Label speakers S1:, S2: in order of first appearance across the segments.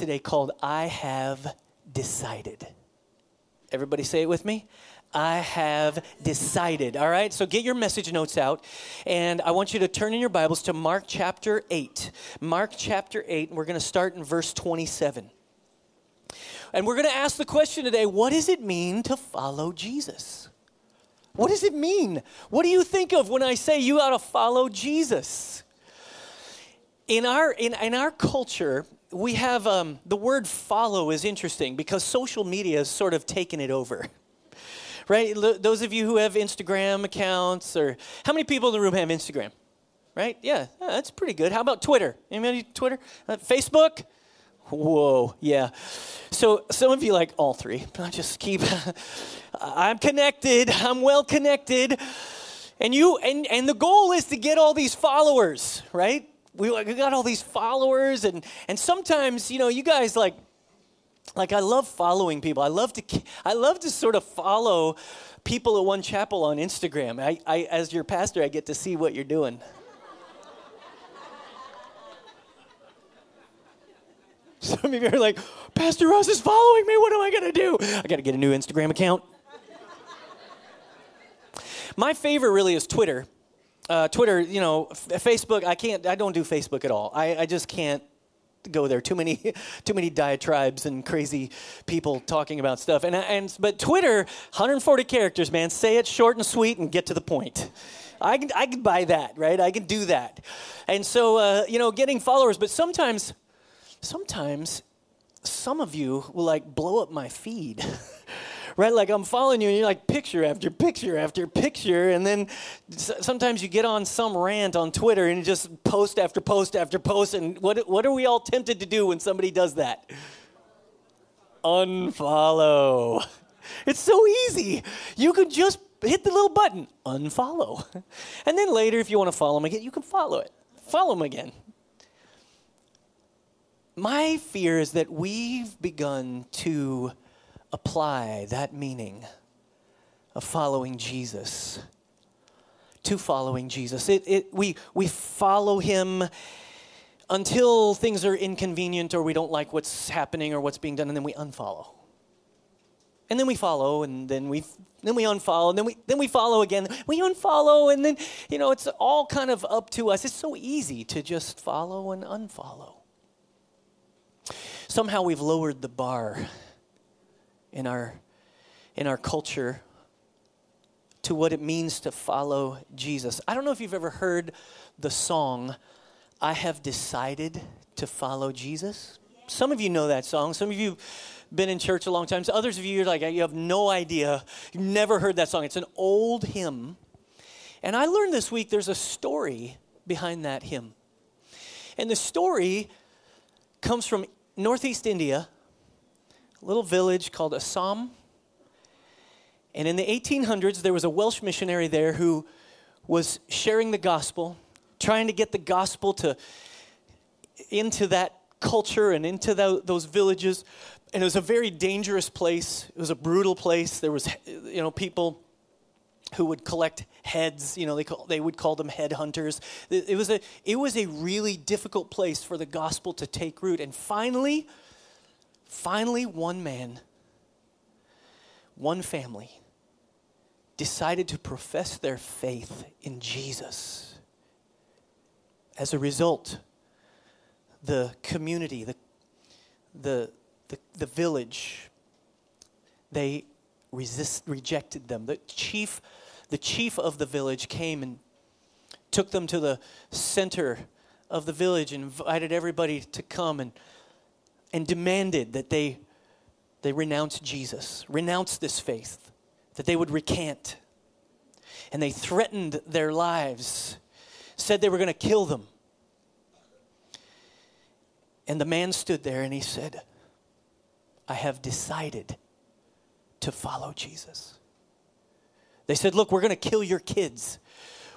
S1: today called I Have Decided. Everybody say it with me. I have decided. All right, so get your message notes out, and I want you to turn in your Bibles to Mark chapter 8. Mark chapter 8, and we're going to start in verse 27. And we're going to ask the question today what does it mean to follow Jesus? What does it mean? What do you think of when I say you ought to follow Jesus? In our, in, in our culture, we have um, the word follow is interesting because social media has sort of taken it over. Right? L- those of you who have Instagram accounts, or how many people in the room have Instagram? Right? Yeah, that's pretty good. How about Twitter? Anybody Twitter? Uh, Facebook? Whoa, yeah. So some of you like all three. I just keep. I'm connected. I'm well connected, and you and and the goal is to get all these followers, right? We, we got all these followers, and and sometimes you know you guys like like I love following people. I love to I love to sort of follow people at One Chapel on Instagram. I, I as your pastor, I get to see what you're doing. Some of you are like, Pastor Ross is following me. What am I going to do? I got to get a new Instagram account. My favorite really is Twitter. Uh, Twitter, you know, f- Facebook. I can't. I don't do Facebook at all. I, I just can't go there. Too many, too many diatribes and crazy people talking about stuff. And and but Twitter, 140 characters, man. Say it short and sweet and get to the point. I can I can buy that, right? I can do that. And so uh, you know, getting followers. But sometimes, sometimes, some of you will like blow up my feed. right? Like I'm following you, and you're like picture after picture after picture, and then sometimes you get on some rant on Twitter and just post after post after post. And what what are we all tempted to do when somebody does that? Unfollow. It's so easy. You can just hit the little button, unfollow, and then later, if you want to follow them again, you can follow it. Follow them again. My fear is that we've begun to apply that meaning of following Jesus to following Jesus. It, it, we, we follow him until things are inconvenient or we don't like what's happening or what's being done, and then we unfollow. And then we follow, and then we then we unfollow, and then we then we follow again. We unfollow, and then you know it's all kind of up to us. It's so easy to just follow and unfollow. Somehow we've lowered the bar in our in our culture to what it means to follow Jesus. I don't know if you've ever heard the song I have decided to follow Jesus. Some of you know that song. Some of you been in church a long time. So others of you are like you have no idea. You've never heard that song. It's an old hymn. And I learned this week there's a story behind that hymn. And the story comes from Northeast India little village called Assam. And in the 1800s, there was a Welsh missionary there who was sharing the gospel, trying to get the gospel to into that culture and into the, those villages. And it was a very dangerous place. It was a brutal place. There was, you know, people who would collect heads. You know, they call, they would call them headhunters. It was a it was a really difficult place for the gospel to take root. And finally, Finally, one man, one family decided to profess their faith in Jesus. As a result, the community, the, the, the, the village, they resist, rejected them. The chief, the chief of the village came and took them to the center of the village and invited everybody to come and and demanded that they, they renounce Jesus, renounce this faith, that they would recant. And they threatened their lives, said they were going to kill them. And the man stood there and he said, I have decided to follow Jesus. They said, Look, we're going to kill your kids.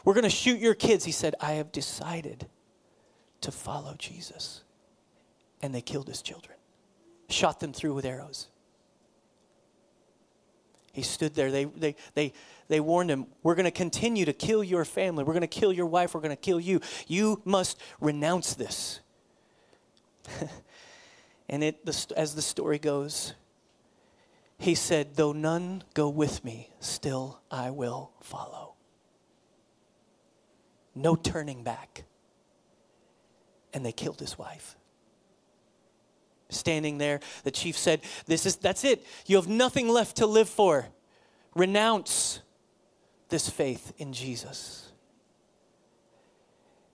S1: We're going to shoot your kids. He said, I have decided to follow Jesus and they killed his children, shot them through with arrows. He stood there. They, they, they, they warned him, We're going to continue to kill your family. We're going to kill your wife. We're going to kill you. You must renounce this. And it, the, as the story goes, he said, Though none go with me, still I will follow. No turning back. And they killed his wife. Standing there, the chief said, This is that's it. You have nothing left to live for. Renounce this faith in Jesus.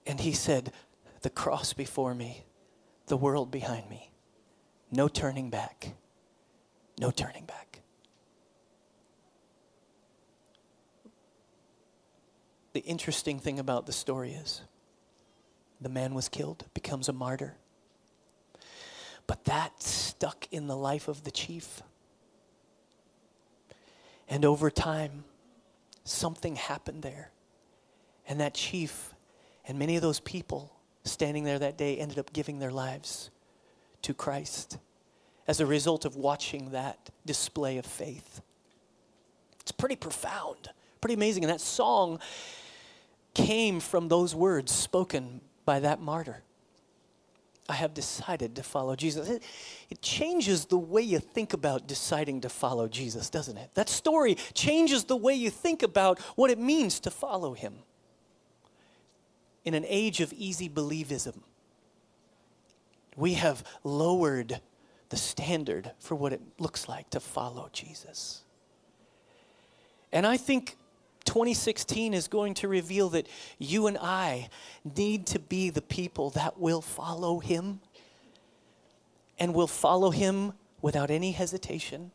S1: And he said, The cross before me, the world behind me. No turning back. No turning back. The interesting thing about the story is the man was killed, becomes a martyr. But that stuck in the life of the chief. And over time, something happened there. And that chief and many of those people standing there that day ended up giving their lives to Christ as a result of watching that display of faith. It's pretty profound, pretty amazing. And that song came from those words spoken by that martyr. I have decided to follow Jesus. It, it, changes the way you think about deciding to follow Jesus, doesn't it? That story changes the way you think about what it means to follow him. In an age of easy believism, we have lowered the standard for what it looks like to follow Jesus. And I think 2016 is going to reveal that you and I need to be the people that will follow him and will follow him without any hesitation,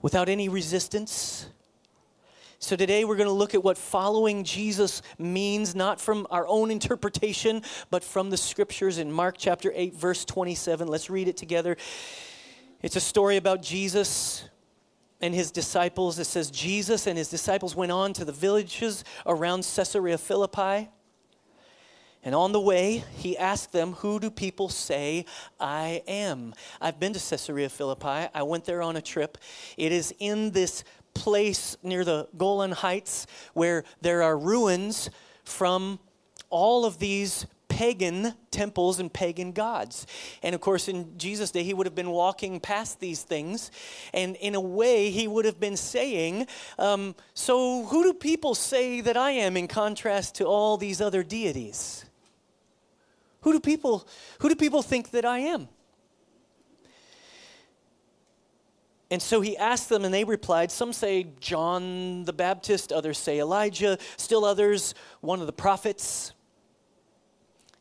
S1: without any resistance, so today we're going to look at what following Jesus means, not from our own interpretation, but from the scriptures in Mark chapter 8, verse 27. Let's read it together. It's a story about Jesus and his disciples. It says, Jesus and his disciples went on to the villages around Caesarea Philippi. And on the way, he asked them, Who do people say I am? I've been to Caesarea Philippi. I went there on a trip. It is in this place near the Golan Heights where there are ruins from all of these pagan temples and pagan gods. And of course, in Jesus' day, he would have been walking past these things. And in a way, he would have been saying, um, So, who do people say that I am in contrast to all these other deities? Who do people, who do people think that I am? And so he asked them, and they replied. Some say John the Baptist, others say Elijah, still others, one of the prophets.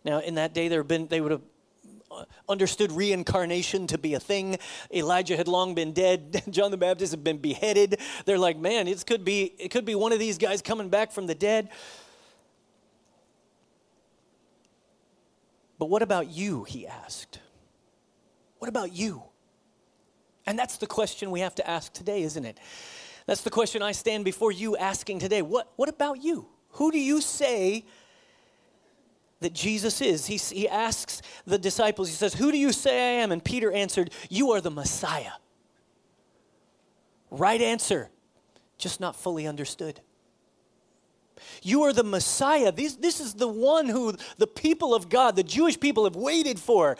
S1: Now, in that day, there been, they would have uh, understood reincarnation to be a thing. Elijah had long been dead. John the Baptist had been beheaded. They're like, man, it could be, it could be one of these guys coming back from the dead. But what about you? He asked. What about you? And that's the question we have to ask today, isn't it? That's the question I stand before you asking today. What, what about you? Who do you say that Jesus is? He, he asks the disciples, he says, Who do you say I am? And Peter answered, You are the Messiah. Right answer, just not fully understood. You are the Messiah. This, this is the one who the people of God, the Jewish people, have waited for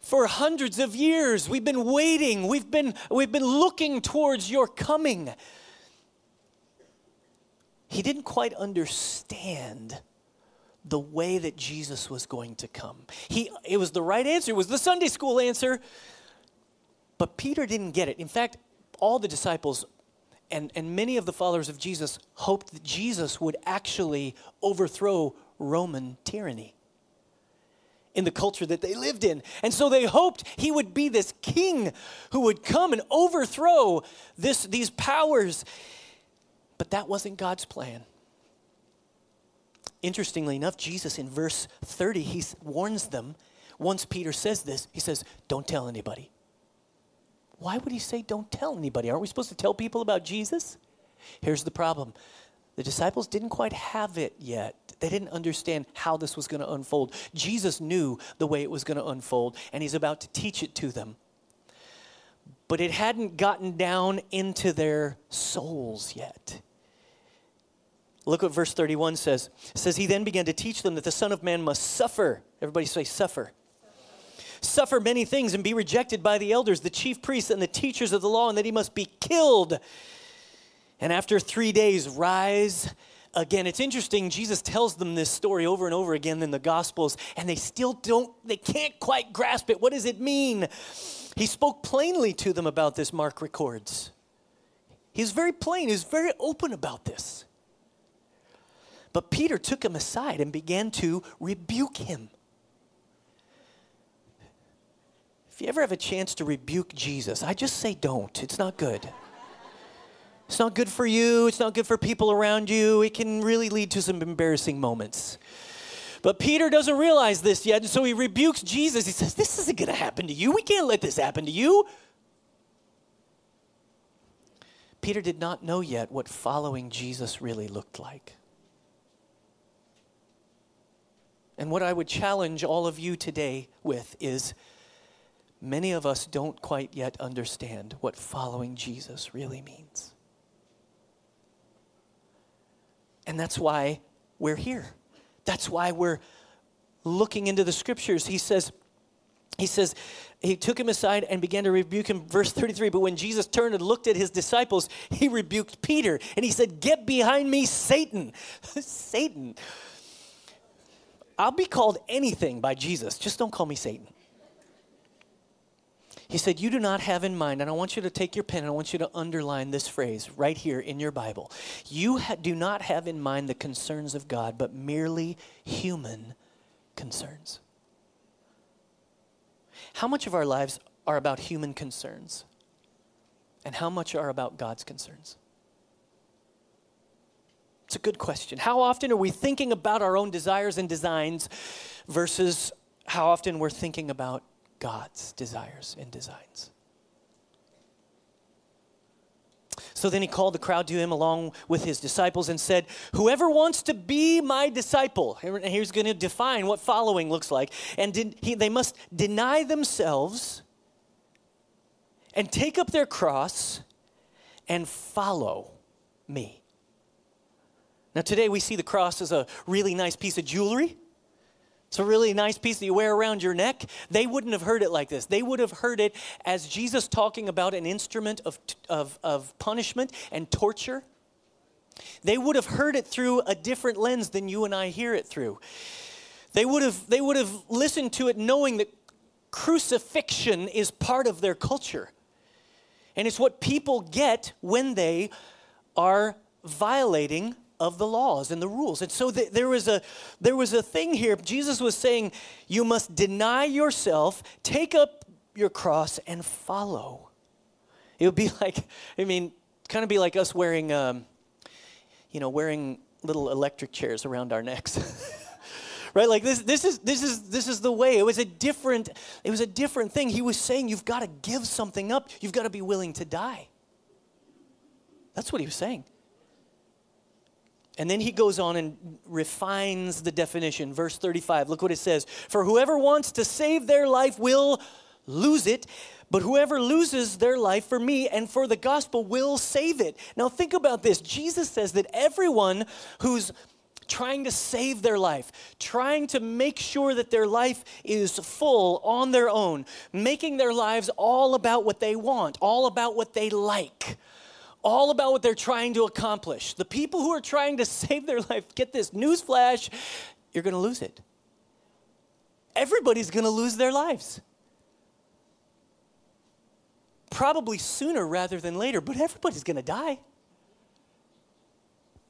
S1: for hundreds of years. We've been waiting. We've been, we've been looking towards your coming. He didn't quite understand the way that Jesus was going to come. He, it was the right answer, it was the Sunday school answer, but Peter didn't get it. In fact, all the disciples and, and many of the followers of Jesus hoped that Jesus would actually overthrow Roman tyranny in the culture that they lived in. And so they hoped he would be this king who would come and overthrow this, these powers. But that wasn't God's plan. Interestingly enough, Jesus in verse 30, he warns them. Once Peter says this, he says, Don't tell anybody. Why would he say, Don't tell anybody? Aren't we supposed to tell people about Jesus? Here's the problem the disciples didn't quite have it yet. They didn't understand how this was going to unfold. Jesus knew the way it was going to unfold, and he's about to teach it to them. But it hadn't gotten down into their souls yet. Look what verse 31 says. It says, He then began to teach them that the Son of Man must suffer. Everybody say, suffer suffer many things and be rejected by the elders, the chief priests, and the teachers of the law, and that he must be killed. And after three days, rise again. It's interesting, Jesus tells them this story over and over again in the Gospels, and they still don't, they can't quite grasp it. What does it mean? He spoke plainly to them about this, Mark records. He's very plain, he's very open about this. But Peter took him aside and began to rebuke him. If you ever have a chance to rebuke Jesus, I just say don't. It's not good. It's not good for you. It's not good for people around you. It can really lead to some embarrassing moments. But Peter doesn't realize this yet, and so he rebukes Jesus. He says, This isn't going to happen to you. We can't let this happen to you. Peter did not know yet what following Jesus really looked like. And what I would challenge all of you today with is many of us don't quite yet understand what following Jesus really means. And that's why we're here. That's why we're looking into the scriptures. He says, he says, he took him aside and began to rebuke him. Verse 33 But when Jesus turned and looked at his disciples, he rebuked Peter and he said, Get behind me, Satan. Satan. I'll be called anything by Jesus, just don't call me Satan. He said, You do not have in mind, and I want you to take your pen and I want you to underline this phrase right here in your Bible. You ha- do not have in mind the concerns of God, but merely human concerns. How much of our lives are about human concerns? And how much are about God's concerns? It's a good question. How often are we thinking about our own desires and designs versus how often we're thinking about God's desires and designs. So then he called the crowd to him along with his disciples and said, Whoever wants to be my disciple, here's going to define what following looks like. And he, they must deny themselves and take up their cross and follow me. Now, today we see the cross as a really nice piece of jewelry. It's a really nice piece that you wear around your neck. They wouldn't have heard it like this. They would have heard it as Jesus talking about an instrument of, of, of punishment and torture. They would have heard it through a different lens than you and I hear it through. They would have, they would have listened to it knowing that crucifixion is part of their culture. And it's what people get when they are violating of the laws and the rules. And so th- there, was a, there was a thing here. Jesus was saying, You must deny yourself, take up your cross, and follow. It would be like, I mean, kind of be like us wearing, um, you know, wearing little electric chairs around our necks. right like this this is this is this is the way it was a different it was a different thing he was saying you've got to give something up you've got to be willing to die that's what he was saying and then he goes on and refines the definition. Verse 35, look what it says For whoever wants to save their life will lose it, but whoever loses their life for me and for the gospel will save it. Now, think about this. Jesus says that everyone who's trying to save their life, trying to make sure that their life is full on their own, making their lives all about what they want, all about what they like all about what they're trying to accomplish. The people who are trying to save their life, get this newsflash, you're going to lose it. Everybody's going to lose their lives. Probably sooner rather than later, but everybody's going to die.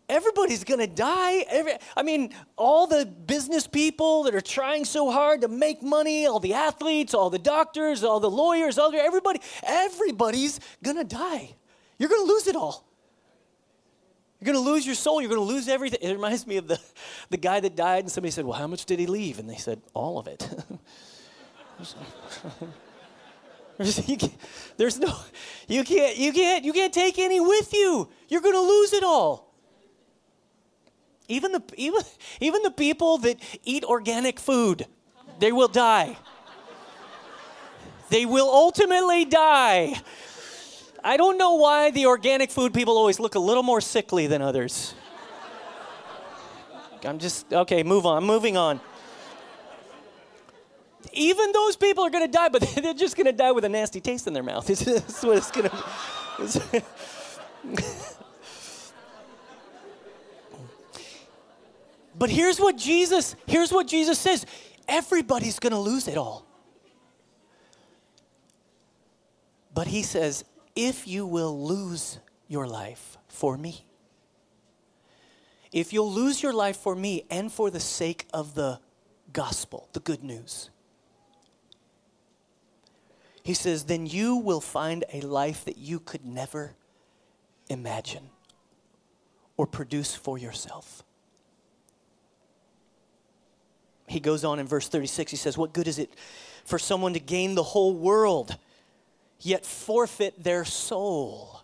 S1: Everybody's going to die. Every, I mean, all the business people that are trying so hard to make money, all the athletes, all the doctors, all the lawyers, all the, everybody, everybody's going to die. You're going to lose it all. You're going to lose your soul. You're going to lose everything. It reminds me of the, the guy that died, and somebody said, Well, how much did he leave? And they said, All of it. There's no, you can't, you can't, you can't take any with you. You're going to lose it all. Even the, even, even the people that eat organic food, they will die. They will ultimately die. I don't know why the organic food people always look a little more sickly than others. I'm just, okay, move on, I'm moving on. even those people are going to die, but they're just going to die with a nasty taste in their mouth. That's what it's going to. but here's what Jesus. Here's what Jesus says. Everybody's going to lose it all. But he says, if you will lose your life for me, if you'll lose your life for me and for the sake of the gospel, the good news, he says, then you will find a life that you could never imagine or produce for yourself. He goes on in verse 36, he says, What good is it for someone to gain the whole world, yet forfeit their soul?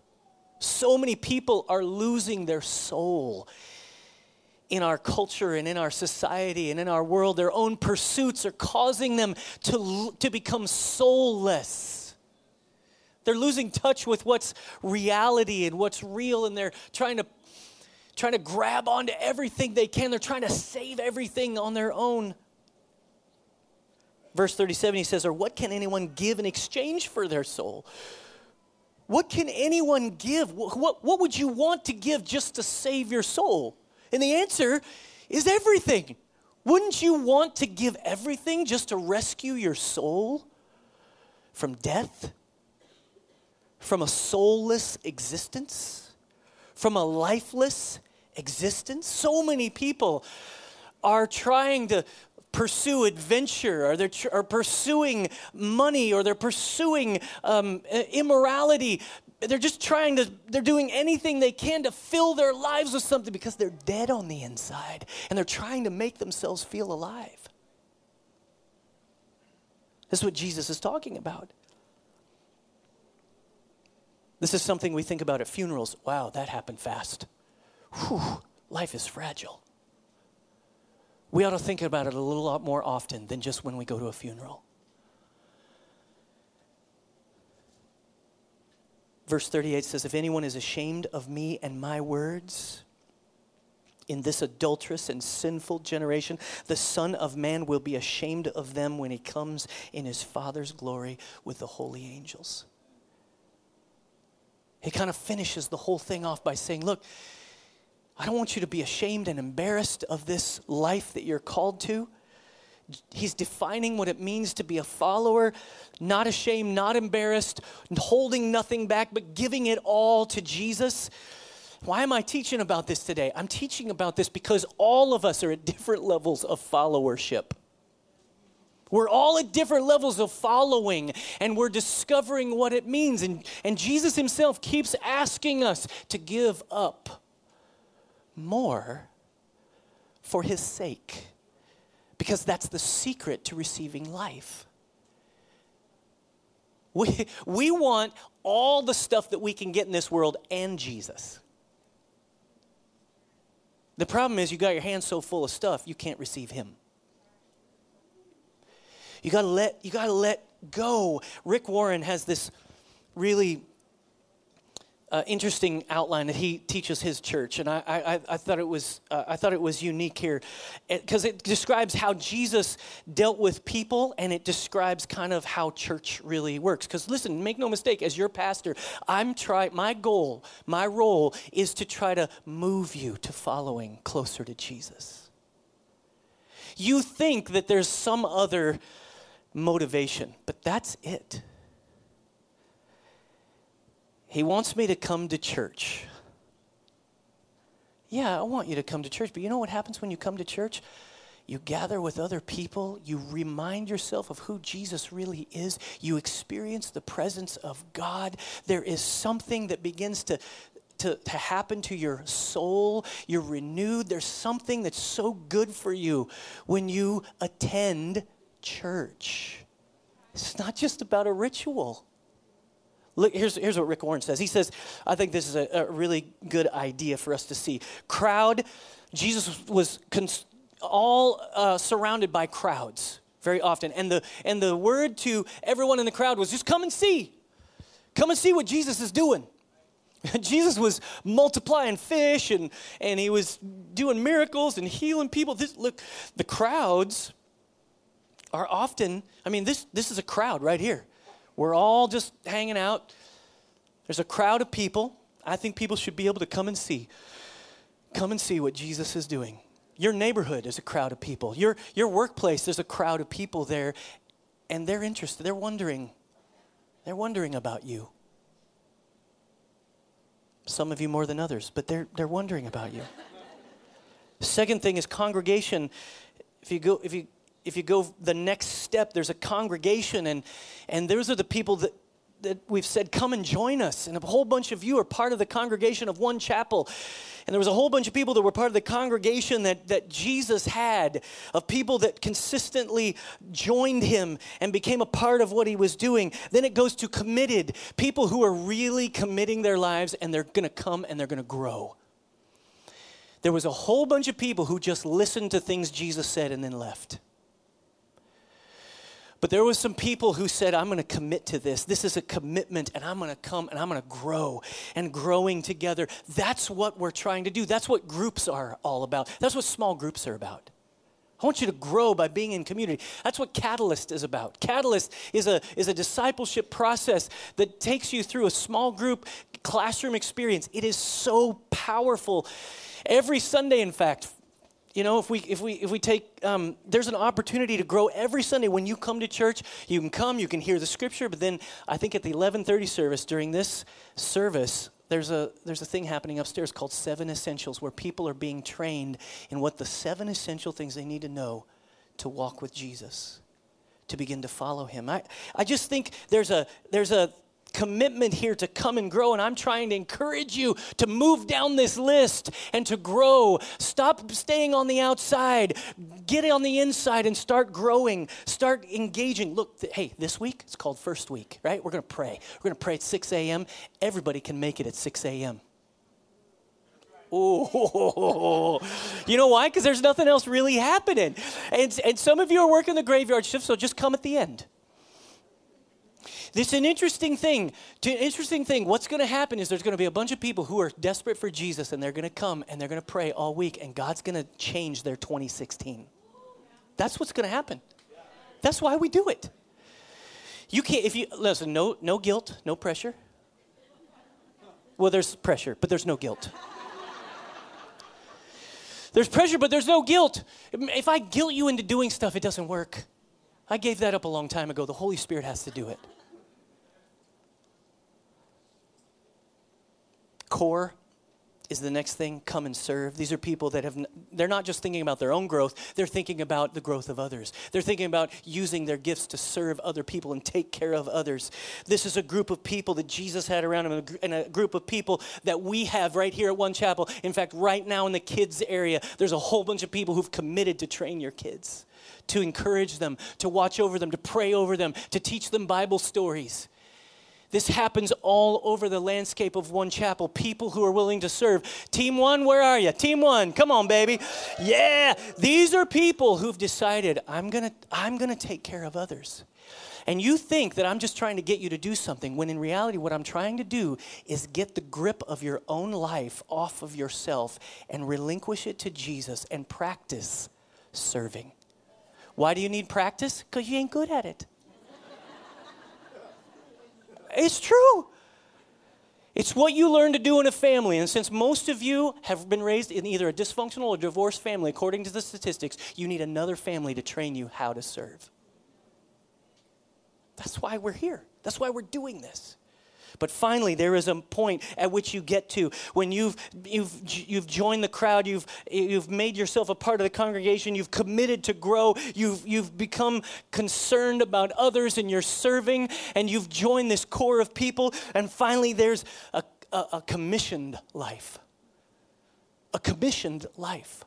S1: So many people are losing their soul in our culture and in our society and in our world. Their own pursuits are causing them to, to become soulless. They're losing touch with what's reality and what's real, and they're trying to trying to grab onto everything they can. They're trying to save everything on their own. Verse 37, he says, Or what can anyone give in exchange for their soul? What can anyone give? What, what would you want to give just to save your soul? And the answer is everything. Wouldn't you want to give everything just to rescue your soul from death? From a soulless existence? From a lifeless existence? So many people are trying to pursue adventure or they're tr- pursuing money or they're pursuing um, immorality. They're just trying to they're doing anything they can to fill their lives with something because they're dead on the inside and they're trying to make themselves feel alive. This is what jesus is talking about. This is something we think about at funerals. Wow that happened fast. Whew, life is fragile we ought to think about it a little lot more often than just when we go to a funeral. Verse 38 says, If anyone is ashamed of me and my words in this adulterous and sinful generation, the Son of Man will be ashamed of them when he comes in his Father's glory with the holy angels. He kind of finishes the whole thing off by saying, Look, I don't want you to be ashamed and embarrassed of this life that you're called to. He's defining what it means to be a follower, not ashamed, not embarrassed, holding nothing back, but giving it all to Jesus. Why am I teaching about this today? I'm teaching about this because all of us are at different levels of followership. We're all at different levels of following and we're discovering what it means. And, and Jesus himself keeps asking us to give up more for his sake. Because that's the secret to receiving life. We, we want all the stuff that we can get in this world and Jesus. The problem is you got your hands so full of stuff you can't receive him. You got to let you got to let go. Rick Warren has this really uh, interesting outline that he teaches his church, and I, I, I thought it was uh, I thought it was unique here because it, it describes how Jesus dealt with people, and it describes kind of how church really works. Because listen, make no mistake, as your pastor, I'm try my goal, my role is to try to move you to following closer to Jesus. You think that there's some other motivation, but that's it. He wants me to come to church. Yeah, I want you to come to church, but you know what happens when you come to church? You gather with other people, you remind yourself of who Jesus really is, you experience the presence of God. There is something that begins to to, to happen to your soul. You're renewed. There's something that's so good for you when you attend church. It's not just about a ritual. Look, here's, here's what Rick Warren says. He says, I think this is a, a really good idea for us to see. Crowd, Jesus was cons- all uh, surrounded by crowds very often. And the, and the word to everyone in the crowd was just come and see. Come and see what Jesus is doing. Jesus was multiplying fish and, and he was doing miracles and healing people. This, look, the crowds are often, I mean, this, this is a crowd right here. We're all just hanging out. There's a crowd of people. I think people should be able to come and see. Come and see what Jesus is doing. Your neighborhood is a crowd of people. Your, your workplace, there's a crowd of people there, and they're interested. They're wondering. They're wondering about you. Some of you more than others, but they're, they're wondering about you. Second thing is congregation. If you go, if you if you go the next step, there's a congregation, and and those are the people that that we've said, come and join us. And a whole bunch of you are part of the congregation of one chapel. And there was a whole bunch of people that were part of the congregation that, that Jesus had, of people that consistently joined him and became a part of what he was doing. Then it goes to committed, people who are really committing their lives and they're going to come and they're going to grow. There was a whole bunch of people who just listened to things Jesus said and then left. But there was some people who said, I'm going to commit to this. This is a commitment, and I'm going to come and I'm going to grow and growing together. That's what we're trying to do. That's what groups are all about. That's what small groups are about. I want you to grow by being in community. That's what Catalyst is about. Catalyst is a, is a discipleship process that takes you through a small group classroom experience. It is so powerful. Every Sunday, in fact, you know if we if we if we take um, there's an opportunity to grow every sunday. When you come to church you can come you can hear the scripture but then i think at the 11.30 service during this service there's a there's a thing happening upstairs called seven essentials where people are being trained in what the seven essential things they need to know to walk with jesus to begin to follow him. I, I just think there's a there's a commitment here to come and grow. And I'm trying to encourage you to move down this list and to grow. Stop staying on the outside. Get on the inside and start growing. Start engaging. Look, th- hey, this week it's called First Week, right? We're going to pray. We're going to pray at 6 a.m. Everybody can make it at 6 a.m. Oh, you know why? Because there's nothing else really happening. And, and some of you are working the graveyard shift, so just come at the end. This is an interesting thing. Interesting thing. What's going to happen is there's going to be a bunch of people who are desperate for Jesus, and they're going to come and they're going to pray all week, and God's going to change their 2016. That's what's going to happen. That's why we do it. You can't. If you listen, no, no guilt, no pressure. Well, there's pressure, but there's no guilt. There's pressure, but there's no guilt. If I guilt you into doing stuff, it doesn't work. I gave that up a long time ago. The Holy Spirit has to do it. Core is the next thing come and serve. These are people that have they're not just thinking about their own growth they're thinking about the growth of others. They're thinking about using their gifts to serve other people and take care of others. This is a group of people that jesus had around him and a group of people that we have right here at one chapel. In fact right now in the kids area there's a whole bunch of people who've committed to train your kids to encourage them to watch over them to pray over them to teach them bible stories this happens all over the landscape of one chapel. People who are willing to serve. Team one, where are you? Team one, come on, baby. Yeah, these are people who've decided, I'm gonna, I'm gonna take care of others. And you think that I'm just trying to get you to do something, when in reality, what I'm trying to do is get the grip of your own life off of yourself and relinquish it to Jesus and practice serving. Why do you need practice? Because you ain't good at it. It's true. It's what you learn to do in a family. And since most of you have been raised in either a dysfunctional or divorced family, according to the statistics, you need another family to train you how to serve. That's why we're here. That's why we're doing this. But finally, there is a point at which you get to when you've, you've, you've joined the crowd, you've, you've made yourself a part of the congregation, you've committed to grow, you've, you've become concerned about others and you're serving, and you've joined this core of people. And finally, there's a, a, a commissioned life. A commissioned life.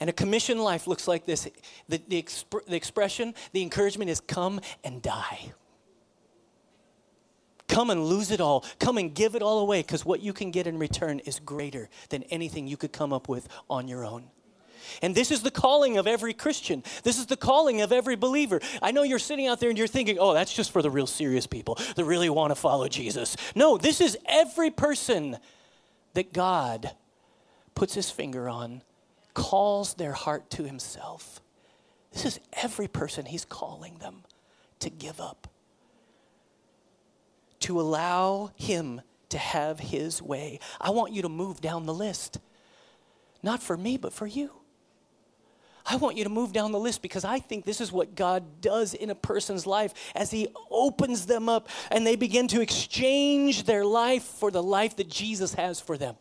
S1: And a commissioned life looks like this the, the, exp- the expression, the encouragement is come and die. Come and lose it all. Come and give it all away because what you can get in return is greater than anything you could come up with on your own. And this is the calling of every Christian. This is the calling of every believer. I know you're sitting out there and you're thinking, oh, that's just for the real serious people that really want to follow Jesus. No, this is every person that God puts his finger on, calls their heart to himself. This is every person he's calling them to give up, to allow him to have his way. I want you to move down the list, not for me, but for you. I want you to move down the list because I think this is what God does in a person's life as He opens them up and they begin to exchange their life for the life that Jesus has for them.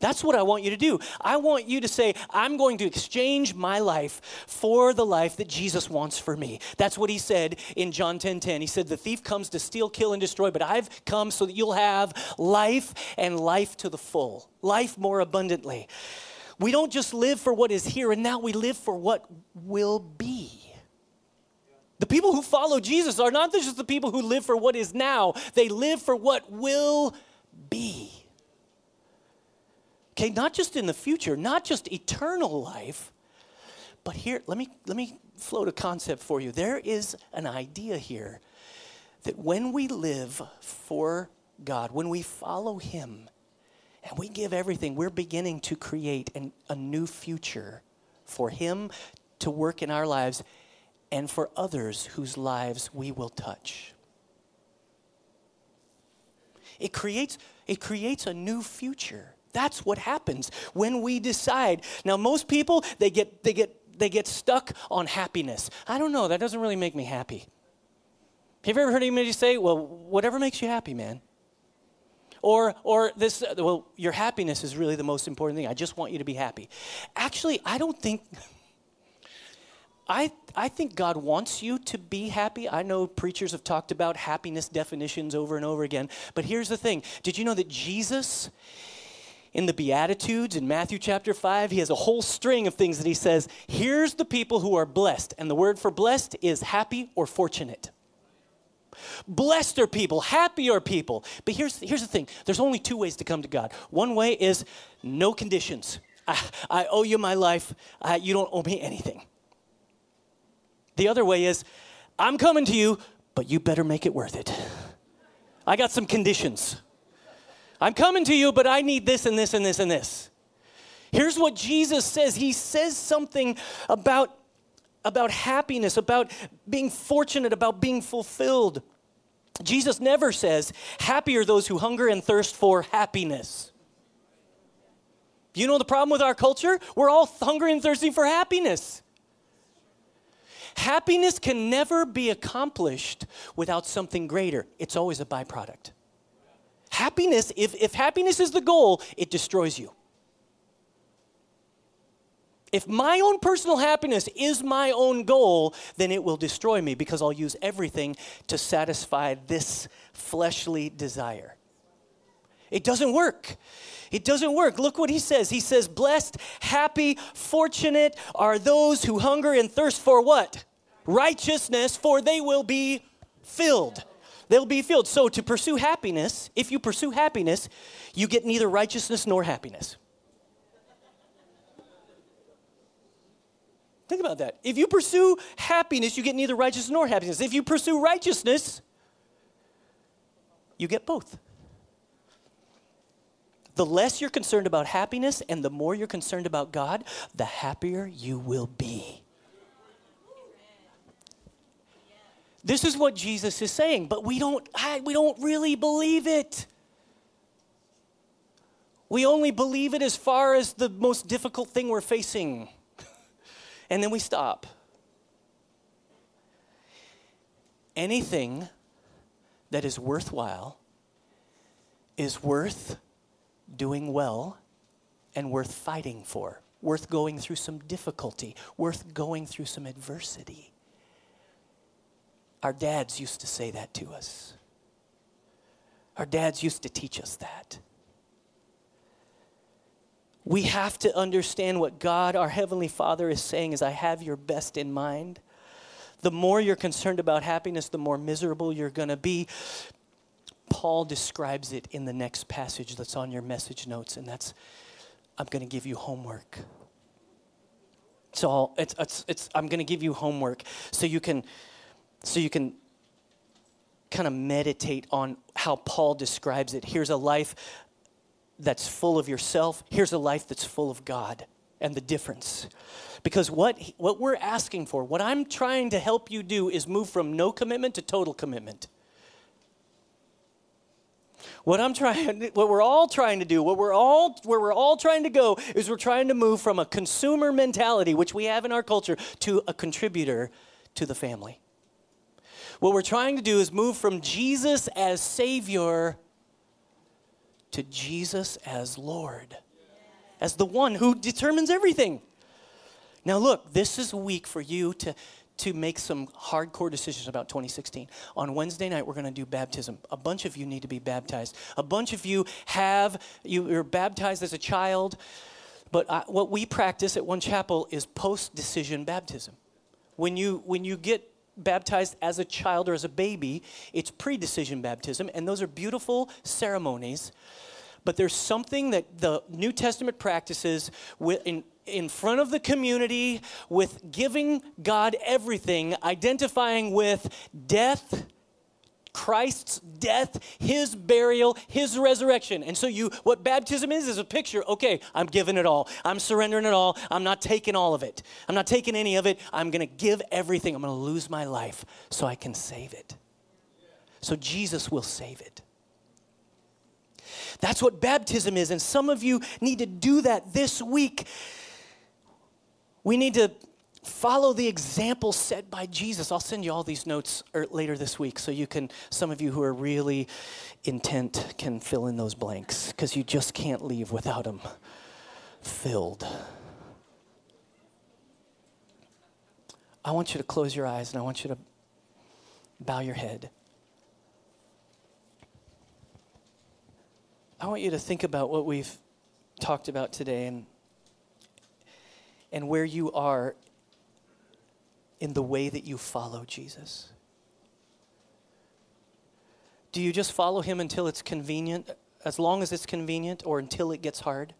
S1: That's what I want you to do. I want you to say, I'm going to exchange my life for the life that Jesus wants for me. That's what he said in John 10:10. 10, 10. He said, The thief comes to steal, kill, and destroy, but I've come so that you'll have life and life to the full, life more abundantly. We don't just live for what is here and now, we live for what will be. The people who follow Jesus are not just the people who live for what is now, they live for what will be. Okay, not just in the future, not just eternal life, but here, let me, let me float a concept for you. There is an idea here that when we live for God, when we follow Him, and we give everything, we're beginning to create an, a new future for Him to work in our lives and for others whose lives we will touch. It creates, it creates a new future. That's what happens when we decide. Now, most people, they get, they get, they get stuck on happiness. I don't know, that doesn't really make me happy. Have you ever heard anybody say, well, whatever makes you happy, man? Or, or this, well, your happiness is really the most important thing. I just want you to be happy. Actually, I don't think, I, I think God wants you to be happy. I know preachers have talked about happiness definitions over and over again. But here's the thing Did you know that Jesus, in the Beatitudes in Matthew chapter 5, he has a whole string of things that he says, here's the people who are blessed. And the word for blessed is happy or fortunate. Blessed are people, happy are people. But here's, here's the thing there's only two ways to come to God. One way is no conditions. I, I owe you my life, I, you don't owe me anything. The other way is I'm coming to you, but you better make it worth it. I got some conditions. I'm coming to you, but I need this and this and this and this. Here's what Jesus says He says something about about happiness, about being fortunate, about being fulfilled. Jesus never says, Happy are those who hunger and thirst for happiness. You know the problem with our culture? We're all hungry and thirsty for happiness. Happiness can never be accomplished without something greater, it's always a byproduct. Happiness, if, if happiness is the goal, it destroys you. If my own personal happiness is my own goal, then it will destroy me because I'll use everything to satisfy this fleshly desire. It doesn't work. It doesn't work. Look what he says. He says, Blessed, happy, fortunate are those who hunger and thirst for what? Righteousness, for they will be filled. They'll be filled. So, to pursue happiness, if you pursue happiness, you get neither righteousness nor happiness. Think about that. If you pursue happiness, you get neither righteousness nor happiness. If you pursue righteousness, you get both. The less you're concerned about happiness and the more you're concerned about God, the happier you will be. This is what Jesus is saying, but we don't, we don't really believe it. We only believe it as far as the most difficult thing we're facing and then we stop. Anything that is worthwhile is worth doing well and worth fighting for, worth going through some difficulty, worth going through some adversity. Our dads used to say that to us. Our dads used to teach us that. We have to understand what God, our Heavenly Father, is saying is, I have your best in mind. The more you're concerned about happiness, the more miserable you're going to be. Paul describes it in the next passage that's on your message notes, and that's I'm going to give you homework. So it's, it's, it's, I'm going to give you homework so you can, so you can kind of meditate on how Paul describes it. Here's a life that's full of yourself. Here's a life that's full of God. and the difference. Because what, what we're asking for, what I'm trying to help you do is move from no commitment to total commitment. What I'm trying, what we're all trying to do, what we're all, where we're all trying to go, is we're trying to move from a consumer mentality, which we have in our culture, to a contributor to the family. What we're trying to do is move from Jesus as Savior to Jesus as Lord, as the one who determines everything. Now, look, this is a week for you to, to make some hardcore decisions about 2016. On Wednesday night, we're going to do baptism. A bunch of you need to be baptized. A bunch of you have, you, you're baptized as a child. But I, what we practice at One Chapel is post decision baptism. When you, when you get baptized as a child or as a baby, it's pre decision baptism, and those are beautiful ceremonies. But there's something that the New Testament practices in, in front of the community with giving God everything, identifying with death Christ's death, his burial, his resurrection. And so you what baptism is is a picture, okay, I'm giving it all. I'm surrendering it all. I'm not taking all of it. I'm not taking any of it. I'm going to give everything. I'm going to lose my life so I can save it. So Jesus will save it. That's what baptism is and some of you need to do that this week. We need to follow the example set by Jesus. I'll send you all these notes er, later this week so you can, some of you who are really intent can fill in those blanks because you just can't leave without them filled. I want you to close your eyes and I want you to bow your head. I want you to think about what we've talked about today and and where you are in the way that you follow Jesus? Do you just follow him until it's convenient, as long as it's convenient, or until it gets hard?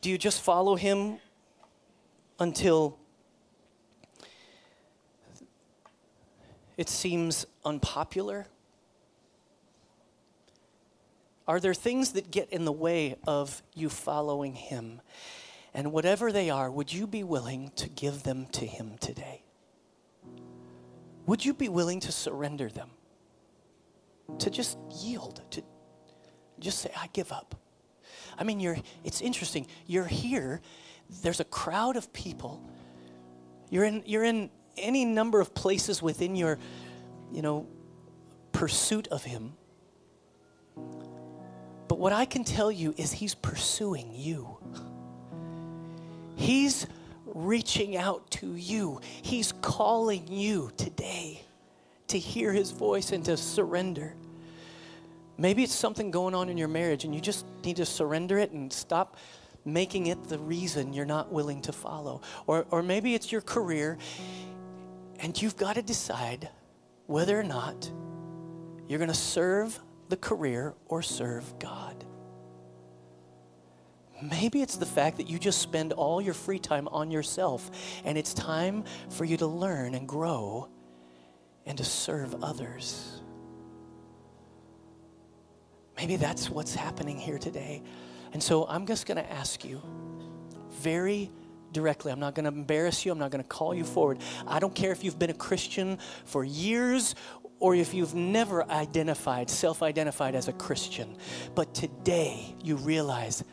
S1: Do you just follow him until it seems unpopular? Are there things that get in the way of you following him? And whatever they are, would you be willing to give them to Him today? Would you be willing to surrender them? To just yield, to just say, I give up. I mean, you're, it's interesting. You're here, there's a crowd of people. You're in, you're in any number of places within your, you know, pursuit of Him. But what I can tell you is He's pursuing you. He's reaching out to you. He's calling you today to hear his voice and to surrender. Maybe it's something going on in your marriage and you just need to surrender it and stop making it the reason you're not willing to follow. Or, or maybe it's your career and you've got to decide whether or not you're going to serve the career or serve God. Maybe it's the fact that you just spend all your free time on yourself, and it's time for you to learn and grow and to serve others. Maybe that's what's happening here today. And so I'm just going to ask you very directly. I'm not going to embarrass you. I'm not going to call you forward. I don't care if you've been a Christian for years or if you've never identified, self identified as a Christian. But today you realize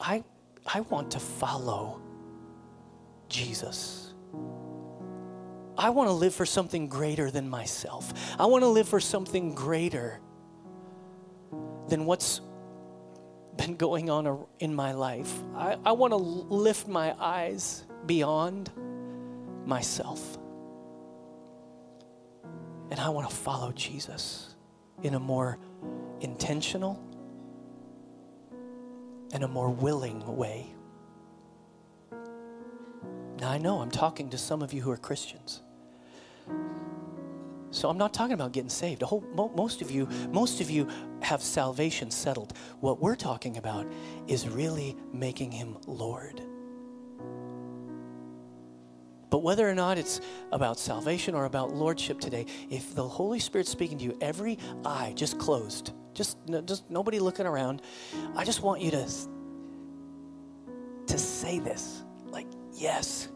S1: I, I want to follow Jesus. I want to live for something greater than myself. I want to live for something greater than what's been going on in my life. I, I want to lift my eyes beyond myself. And I want to follow Jesus in a more intentional, in a more willing way. Now, I know I'm talking to some of you who are Christians. So I'm not talking about getting saved. Whole, most of you, most of you have salvation settled. What we're talking about is really making him Lord. But whether or not it's about salvation or about lordship today, if the Holy Spirit's speaking to you, every eye just closed, just, just nobody looking around. I just want you to to say this like, yes,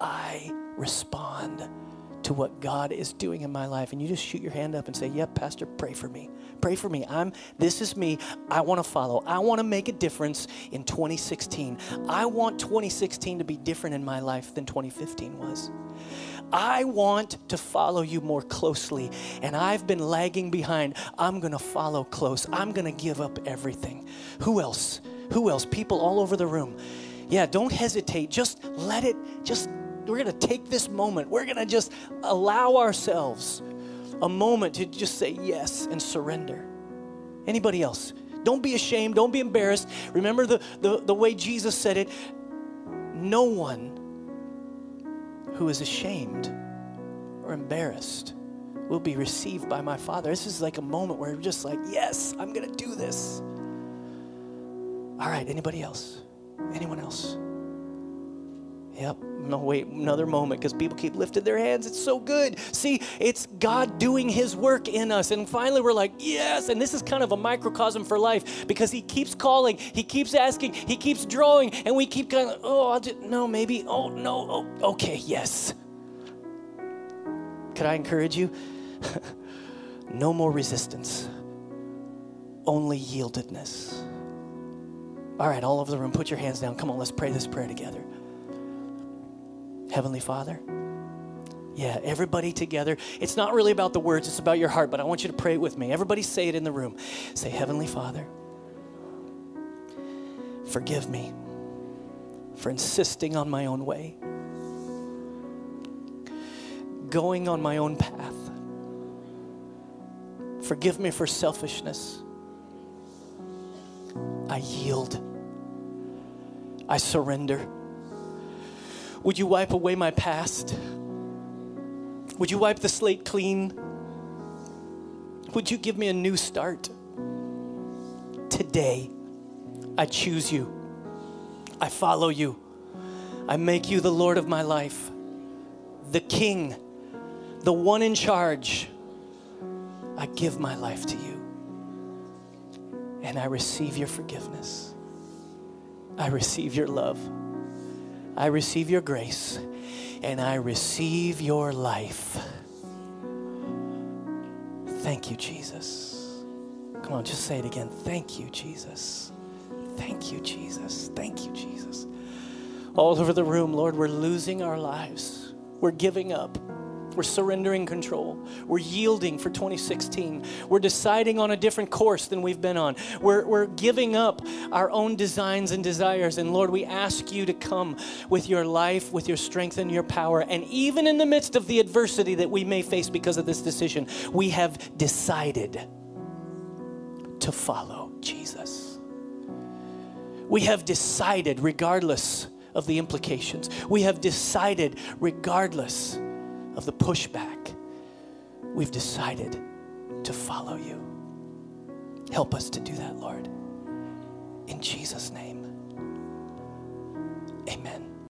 S1: I respond to what God is doing in my life. And you just shoot your hand up and say, Yep, Pastor, pray for me. Pray for me. I'm this is me. I want to follow. I want to make a difference in 2016. I want 2016 to be different in my life than 2015 was. I want to follow you more closely, and I've been lagging behind. I'm going to follow close. I'm going to give up everything. Who else? Who else? People all over the room. Yeah, don't hesitate. Just let it, just we're going to take this moment. We're going to just allow ourselves a moment to just say yes and surrender. Anybody else? Don't be ashamed. Don't be embarrassed. Remember the, the, the way Jesus said it no one who is ashamed or embarrassed will be received by my Father. This is like a moment where we're just like, yes, I'm going to do this. All right, anybody else? Anyone else? Yep. No, wait, another moment because people keep lifting their hands. It's so good. See, it's God doing His work in us. And finally, we're like, yes. And this is kind of a microcosm for life because He keeps calling, He keeps asking, He keeps drawing, and we keep going, oh, I'll just, no, maybe, oh, no, oh, okay, yes. Could I encourage you? no more resistance, only yieldedness. All right, all over the room, put your hands down. Come on, let's pray this prayer together. Heavenly Father. Yeah, everybody together. It's not really about the words, it's about your heart, but I want you to pray it with me. Everybody say it in the room. Say, Heavenly Father, forgive me for insisting on my own way, going on my own path. Forgive me for selfishness. I yield. I surrender. Would you wipe away my past? Would you wipe the slate clean? Would you give me a new start? Today, I choose you. I follow you. I make you the Lord of my life, the King, the one in charge. I give my life to you. And I receive your forgiveness. I receive your love. I receive your grace and I receive your life. Thank you, Jesus. Come on, just say it again. Thank you, Jesus. Thank you, Jesus. Thank you, Jesus. All over the room, Lord, we're losing our lives. We're giving up. We're surrendering control. We're yielding for 2016. We're deciding on a different course than we've been on. We're, we're giving up our own designs and desires. And Lord, we ask you to come with your life, with your strength and your power. And even in the midst of the adversity that we may face because of this decision, we have decided to follow Jesus. We have decided, regardless of the implications, we have decided, regardless of the pushback, we've decided to follow you. Help us to do that, Lord. In Jesus' name, amen.